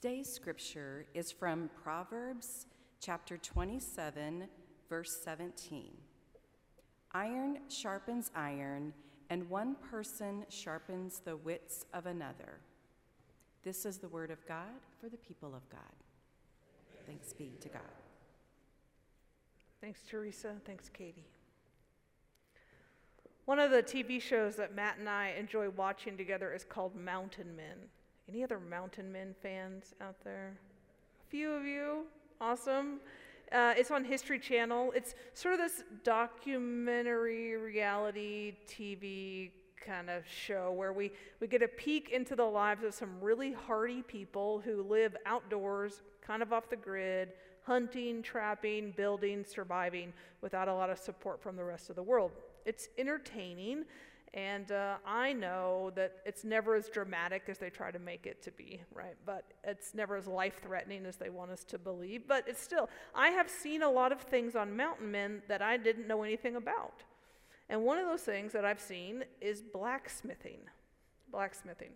Today's scripture is from Proverbs chapter 27, verse 17. Iron sharpens iron, and one person sharpens the wits of another. This is the word of God for the people of God. Thanks be to God. Thanks, Teresa. Thanks, Katie. One of the TV shows that Matt and I enjoy watching together is called Mountain Men. Any other Mountain Men fans out there? A few of you. Awesome. Uh, it's on History Channel. It's sort of this documentary reality TV kind of show where we, we get a peek into the lives of some really hardy people who live outdoors, kind of off the grid, hunting, trapping, building, surviving without a lot of support from the rest of the world. It's entertaining, and uh, I know that it's never as dramatic as they try to make it to be, right? But it's never as life threatening as they want us to believe. But it's still, I have seen a lot of things on Mountain Men that I didn't know anything about. And one of those things that I've seen is blacksmithing. Blacksmithing.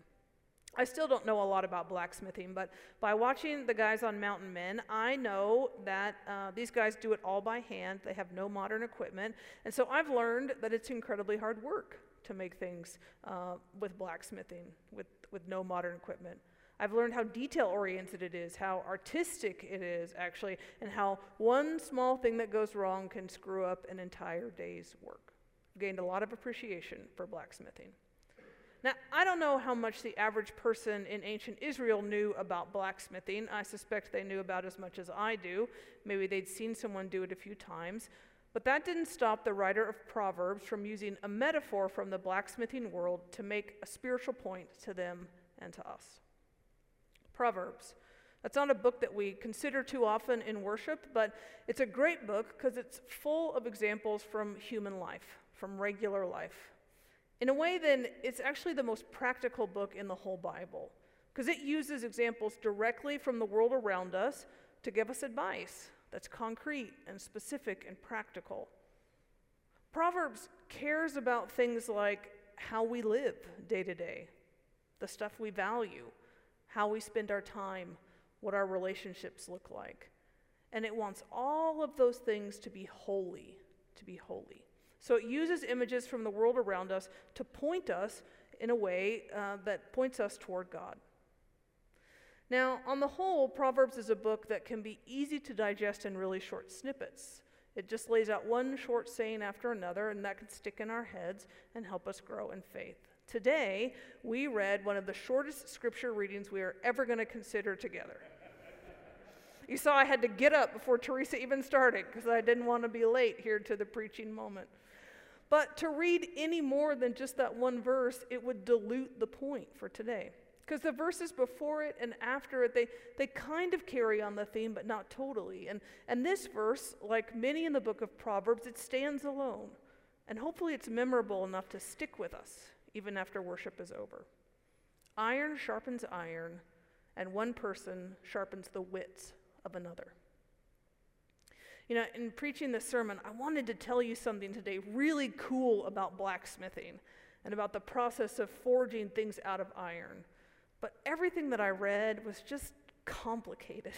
I still don't know a lot about blacksmithing, but by watching the guys on Mountain Men, I know that uh, these guys do it all by hand. They have no modern equipment. And so I've learned that it's incredibly hard work to make things uh, with blacksmithing, with, with no modern equipment. I've learned how detail oriented it is, how artistic it is, actually, and how one small thing that goes wrong can screw up an entire day's work. I've gained a lot of appreciation for blacksmithing. Now, I don't know how much the average person in ancient Israel knew about blacksmithing. I suspect they knew about as much as I do. Maybe they'd seen someone do it a few times. But that didn't stop the writer of Proverbs from using a metaphor from the blacksmithing world to make a spiritual point to them and to us. Proverbs. That's not a book that we consider too often in worship, but it's a great book because it's full of examples from human life, from regular life. In a way, then, it's actually the most practical book in the whole Bible because it uses examples directly from the world around us to give us advice that's concrete and specific and practical. Proverbs cares about things like how we live day to day, the stuff we value, how we spend our time, what our relationships look like. And it wants all of those things to be holy, to be holy. So it uses images from the world around us to point us in a way uh, that points us toward God. Now, on the whole, Proverbs is a book that can be easy to digest in really short snippets. It just lays out one short saying after another, and that can stick in our heads and help us grow in faith. Today, we read one of the shortest scripture readings we are ever going to consider together. You saw I had to get up before Teresa even started because I didn't want to be late here to the preaching moment. But to read any more than just that one verse, it would dilute the point for today. Because the verses before it and after it, they, they kind of carry on the theme, but not totally. And, and this verse, like many in the book of Proverbs, it stands alone. And hopefully it's memorable enough to stick with us even after worship is over. Iron sharpens iron, and one person sharpens the wits of another. You know, in preaching this sermon, I wanted to tell you something today really cool about blacksmithing and about the process of forging things out of iron. But everything that I read was just complicated.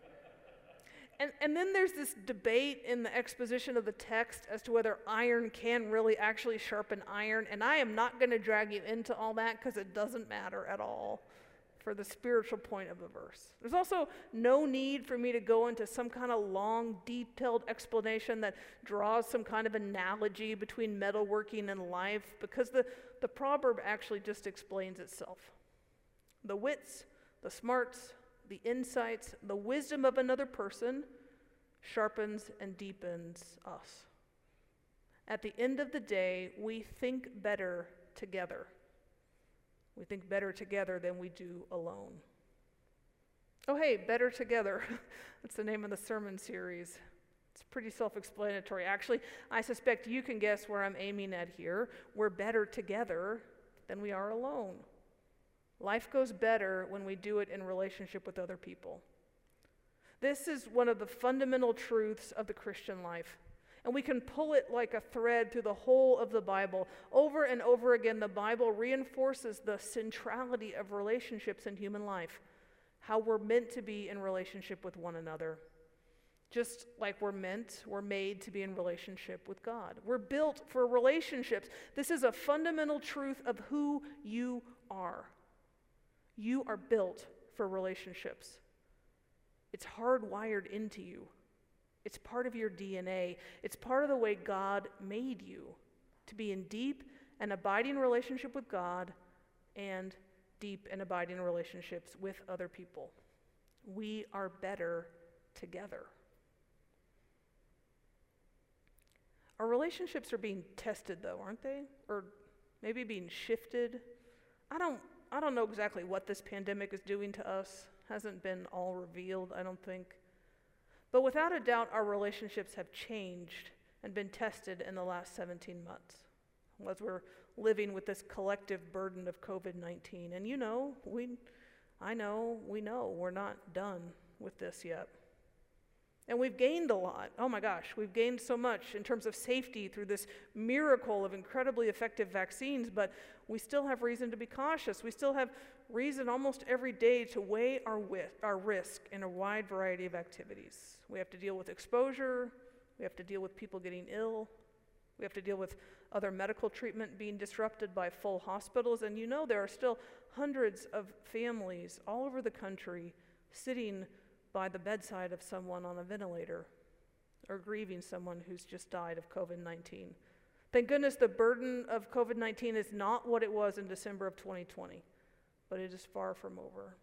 and, and then there's this debate in the exposition of the text as to whether iron can really actually sharpen iron. And I am not going to drag you into all that because it doesn't matter at all for the spiritual point of the verse. There's also no need for me to go into some kind of long, detailed explanation that draws some kind of analogy between metalworking and life, because the, the proverb actually just explains itself. The wits, the smarts, the insights, the wisdom of another person sharpens and deepens us. At the end of the day, we think better together. We think better together than we do alone. Oh, hey, Better Together. That's the name of the sermon series. It's pretty self explanatory. Actually, I suspect you can guess where I'm aiming at here. We're better together than we are alone. Life goes better when we do it in relationship with other people. This is one of the fundamental truths of the Christian life. And we can pull it like a thread through the whole of the Bible. Over and over again, the Bible reinforces the centrality of relationships in human life. how we're meant to be in relationship with one another. Just like we're meant, we're made to be in relationship with God. We're built for relationships. This is a fundamental truth of who you are. You are built for relationships. It's hardwired into you. It's part of your DNA. It's part of the way God made you to be in deep and abiding relationship with God and deep and abiding relationships with other people. We are better together. Our relationships are being tested though, aren't they? Or maybe being shifted. I don't I don't know exactly what this pandemic is doing to us. Hasn't been all revealed, I don't think. But without a doubt our relationships have changed and been tested in the last 17 months. As we're living with this collective burden of COVID-19. And you know, we I know, we know we're not done with this yet. And we've gained a lot. Oh my gosh, we've gained so much in terms of safety through this miracle of incredibly effective vaccines, but we still have reason to be cautious. We still have reason almost every day to weigh our, our risk in a wide variety of activities. We have to deal with exposure, we have to deal with people getting ill, we have to deal with other medical treatment being disrupted by full hospitals, and you know there are still hundreds of families all over the country sitting by the bedside of someone on a ventilator or grieving someone who's just died of COVID 19. Thank goodness the burden of COVID 19 is not what it was in December of 2020, but it is far from over.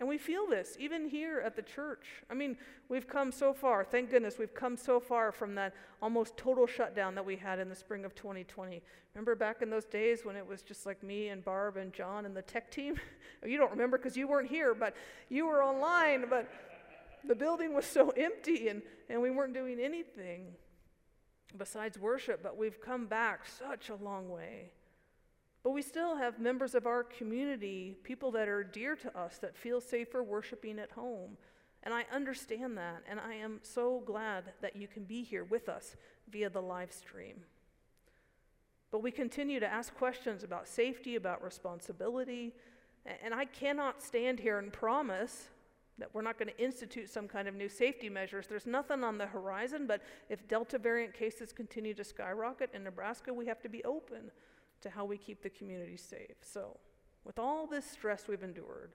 And we feel this even here at the church. I mean, we've come so far. Thank goodness we've come so far from that almost total shutdown that we had in the spring of 2020. Remember back in those days when it was just like me and Barb and John and the tech team? you don't remember because you weren't here, but you were online. But the building was so empty and, and we weren't doing anything besides worship, but we've come back such a long way. But we still have members of our community, people that are dear to us, that feel safer worshiping at home. And I understand that, and I am so glad that you can be here with us via the live stream. But we continue to ask questions about safety, about responsibility, and I cannot stand here and promise that we're not going to institute some kind of new safety measures. There's nothing on the horizon, but if Delta variant cases continue to skyrocket in Nebraska, we have to be open to how we keep the community safe. So, with all this stress we've endured,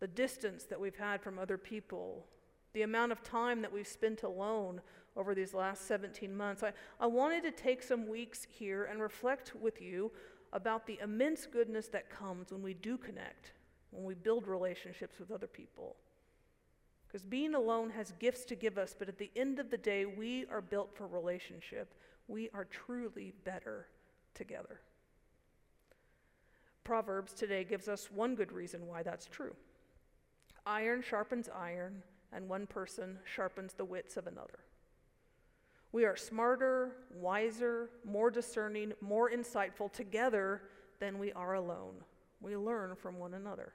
the distance that we've had from other people, the amount of time that we've spent alone over these last 17 months, I, I wanted to take some weeks here and reflect with you about the immense goodness that comes when we do connect, when we build relationships with other people. Because being alone has gifts to give us, but at the end of the day, we are built for relationship. We are truly better together. Proverbs today gives us one good reason why that's true. Iron sharpens iron, and one person sharpens the wits of another. We are smarter, wiser, more discerning, more insightful together than we are alone. We learn from one another.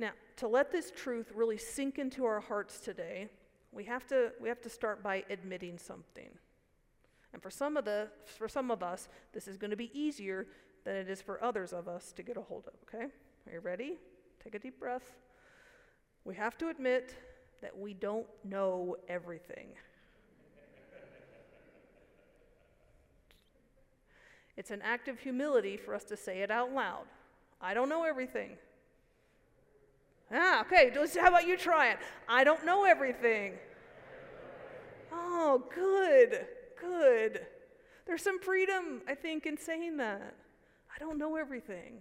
Now, to let this truth really sink into our hearts today, we have to, we have to start by admitting something. And for some, of the, for some of us, this is going to be easier than it is for others of us to get a hold of, okay? Are you ready? Take a deep breath. We have to admit that we don't know everything. it's an act of humility for us to say it out loud. I don't know everything. Ah, okay, how about you try it? I don't know everything. Oh, good, good. There's some freedom, I think, in saying that. I don't know everything.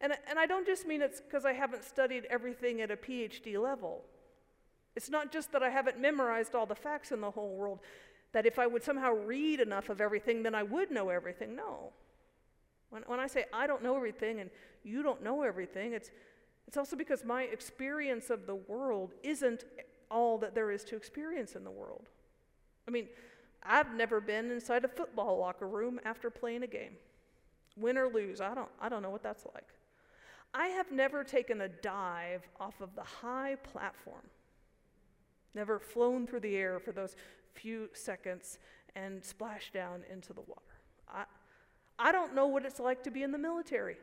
And, and I don't just mean it's because I haven't studied everything at a PhD level. It's not just that I haven't memorized all the facts in the whole world, that if I would somehow read enough of everything, then I would know everything. No. When, when I say I don't know everything and you don't know everything, it's it's also because my experience of the world isn't all that there is to experience in the world. I mean, I've never been inside a football locker room after playing a game. Win or lose, I don't, I don't know what that's like. I have never taken a dive off of the high platform, never flown through the air for those few seconds and splashed down into the water. I, I don't know what it's like to be in the military.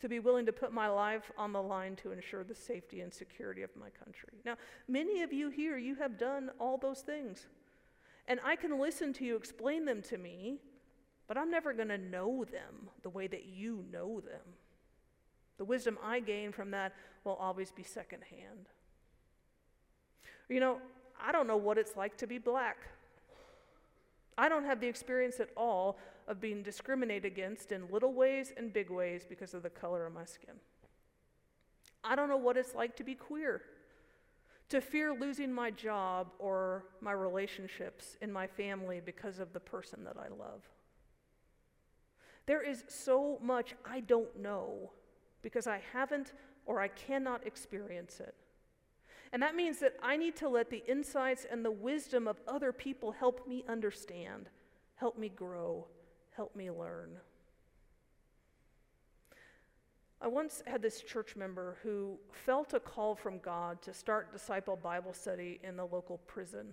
To be willing to put my life on the line to ensure the safety and security of my country. Now, many of you here, you have done all those things. And I can listen to you explain them to me, but I'm never going to know them the way that you know them. The wisdom I gain from that will always be secondhand. You know, I don't know what it's like to be black. I don't have the experience at all of being discriminated against in little ways and big ways because of the color of my skin. I don't know what it's like to be queer, to fear losing my job or my relationships in my family because of the person that I love. There is so much I don't know because I haven't or I cannot experience it. And that means that I need to let the insights and the wisdom of other people help me understand, help me grow, help me learn. I once had this church member who felt a call from God to start disciple Bible study in the local prison.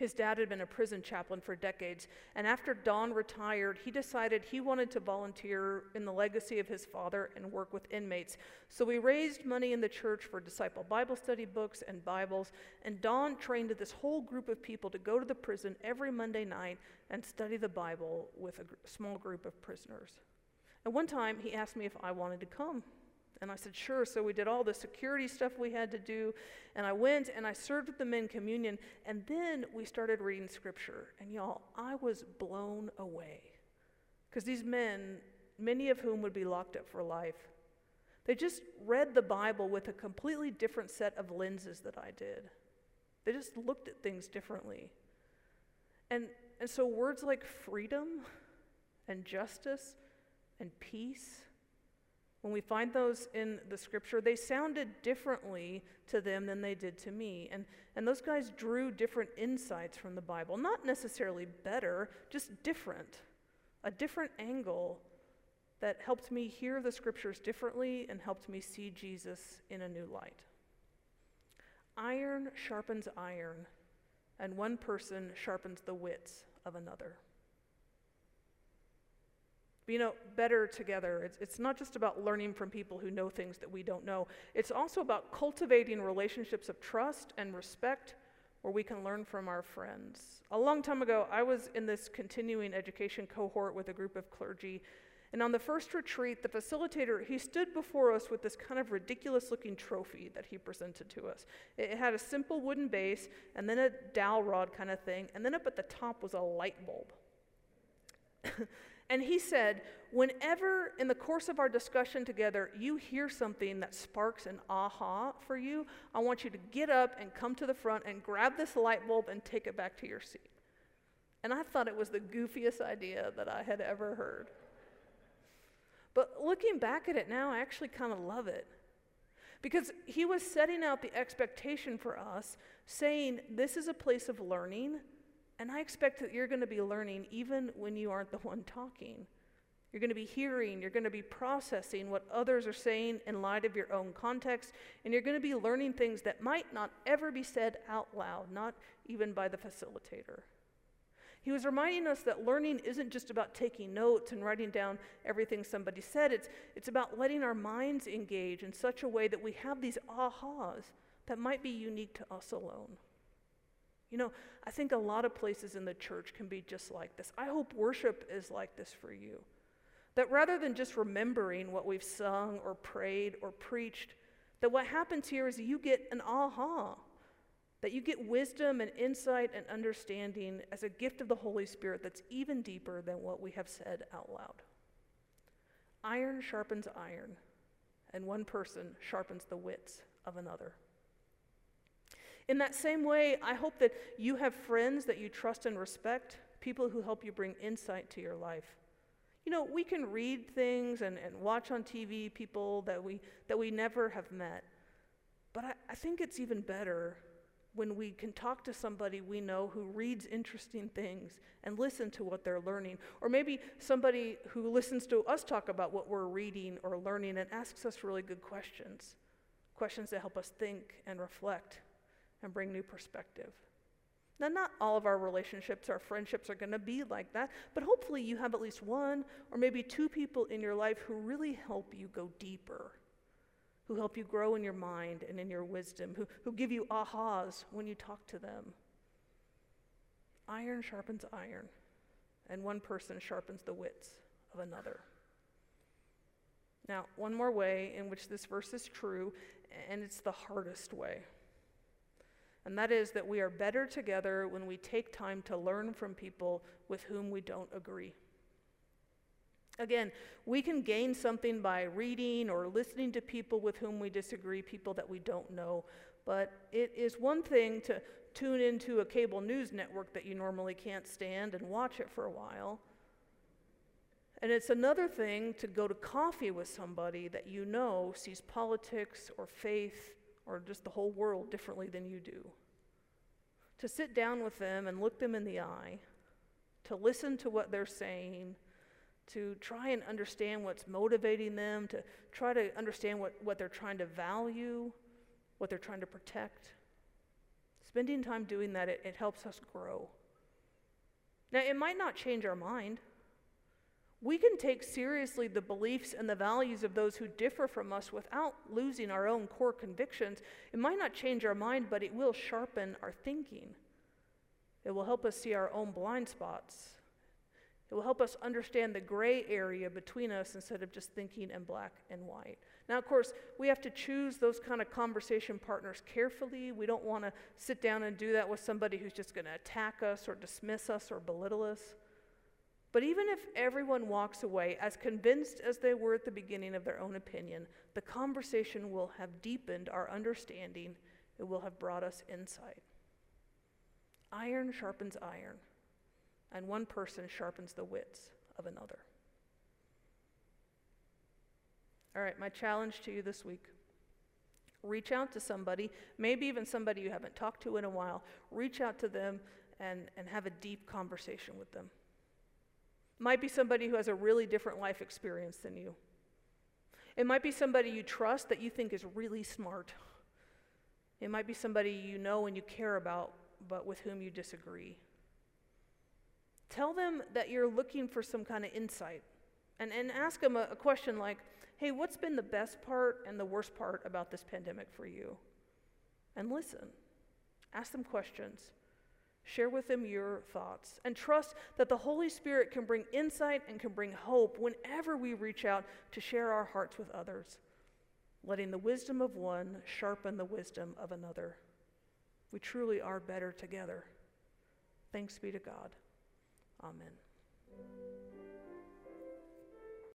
His dad had been a prison chaplain for decades, and after Don retired, he decided he wanted to volunteer in the legacy of his father and work with inmates. So we raised money in the church for disciple Bible study books and Bibles, and Don trained this whole group of people to go to the prison every Monday night and study the Bible with a gr- small group of prisoners. And one time he asked me if I wanted to come. And I said, sure. So we did all the security stuff we had to do. And I went and I served with the men communion. And then we started reading scripture. And y'all, I was blown away. Because these men, many of whom would be locked up for life, they just read the Bible with a completely different set of lenses that I did. They just looked at things differently. And, and so words like freedom and justice and peace when we find those in the scripture, they sounded differently to them than they did to me. And, and those guys drew different insights from the Bible. Not necessarily better, just different. A different angle that helped me hear the scriptures differently and helped me see Jesus in a new light. Iron sharpens iron, and one person sharpens the wits of another know, better together. It's, it's not just about learning from people who know things that we don't know, it's also about cultivating relationships of trust and respect where we can learn from our friends. A long time ago, I was in this continuing education cohort with a group of clergy. And on the first retreat, the facilitator, he stood before us with this kind of ridiculous looking trophy that he presented to us. It had a simple wooden base and then a dowel rod kind of thing, and then up at the top was a light bulb. And he said, Whenever in the course of our discussion together you hear something that sparks an aha for you, I want you to get up and come to the front and grab this light bulb and take it back to your seat. And I thought it was the goofiest idea that I had ever heard. But looking back at it now, I actually kind of love it. Because he was setting out the expectation for us, saying, This is a place of learning. And I expect that you're going to be learning even when you aren't the one talking. You're going to be hearing, you're going to be processing what others are saying in light of your own context, and you're going to be learning things that might not ever be said out loud, not even by the facilitator. He was reminding us that learning isn't just about taking notes and writing down everything somebody said, it's, it's about letting our minds engage in such a way that we have these ahas that might be unique to us alone. You know, I think a lot of places in the church can be just like this. I hope worship is like this for you. That rather than just remembering what we've sung or prayed or preached, that what happens here is you get an aha, that you get wisdom and insight and understanding as a gift of the Holy Spirit that's even deeper than what we have said out loud. Iron sharpens iron, and one person sharpens the wits of another. In that same way, I hope that you have friends that you trust and respect, people who help you bring insight to your life. You know, we can read things and, and watch on TV people that we, that we never have met. But I, I think it's even better when we can talk to somebody we know who reads interesting things and listen to what they're learning. Or maybe somebody who listens to us talk about what we're reading or learning and asks us really good questions questions that help us think and reflect and bring new perspective. Now, not all of our relationships, our friendships are going to be like that, but hopefully you have at least one or maybe two people in your life who really help you go deeper, who help you grow in your mind and in your wisdom, who, who give you ahas when you talk to them. Iron sharpens iron, and one person sharpens the wits of another. Now, one more way in which this verse is true, and it's the hardest way. And that is that we are better together when we take time to learn from people with whom we don't agree. Again, we can gain something by reading or listening to people with whom we disagree, people that we don't know. But it is one thing to tune into a cable news network that you normally can't stand and watch it for a while. And it's another thing to go to coffee with somebody that you know sees politics or faith or just the whole world differently than you do. To sit down with them and look them in the eye, to listen to what they're saying, to try and understand what's motivating them, to try to understand what, what they're trying to value, what they're trying to protect. Spending time doing that, it, it helps us grow. Now, it might not change our mind we can take seriously the beliefs and the values of those who differ from us without losing our own core convictions. It might not change our mind, but it will sharpen our thinking. It will help us see our own blind spots. It will help us understand the gray area between us instead of just thinking in black and white. Now, of course, we have to choose those kind of conversation partners carefully. We don't want to sit down and do that with somebody who's just going to attack us or dismiss us or belittle us. But even if everyone walks away as convinced as they were at the beginning of their own opinion, the conversation will have deepened our understanding, it will have brought us insight. Iron sharpens iron, and one person sharpens the wits of another. All right, my challenge to you this week reach out to somebody, maybe even somebody you haven't talked to in a while. Reach out to them and, and have a deep conversation with them. Might be somebody who has a really different life experience than you. It might be somebody you trust that you think is really smart. It might be somebody you know and you care about, but with whom you disagree. Tell them that you're looking for some kind of insight and, and ask them a, a question like, hey, what's been the best part and the worst part about this pandemic for you? And listen. Ask them questions. Share with them your thoughts and trust that the Holy Spirit can bring insight and can bring hope whenever we reach out to share our hearts with others, letting the wisdom of one sharpen the wisdom of another. We truly are better together. Thanks be to God. Amen.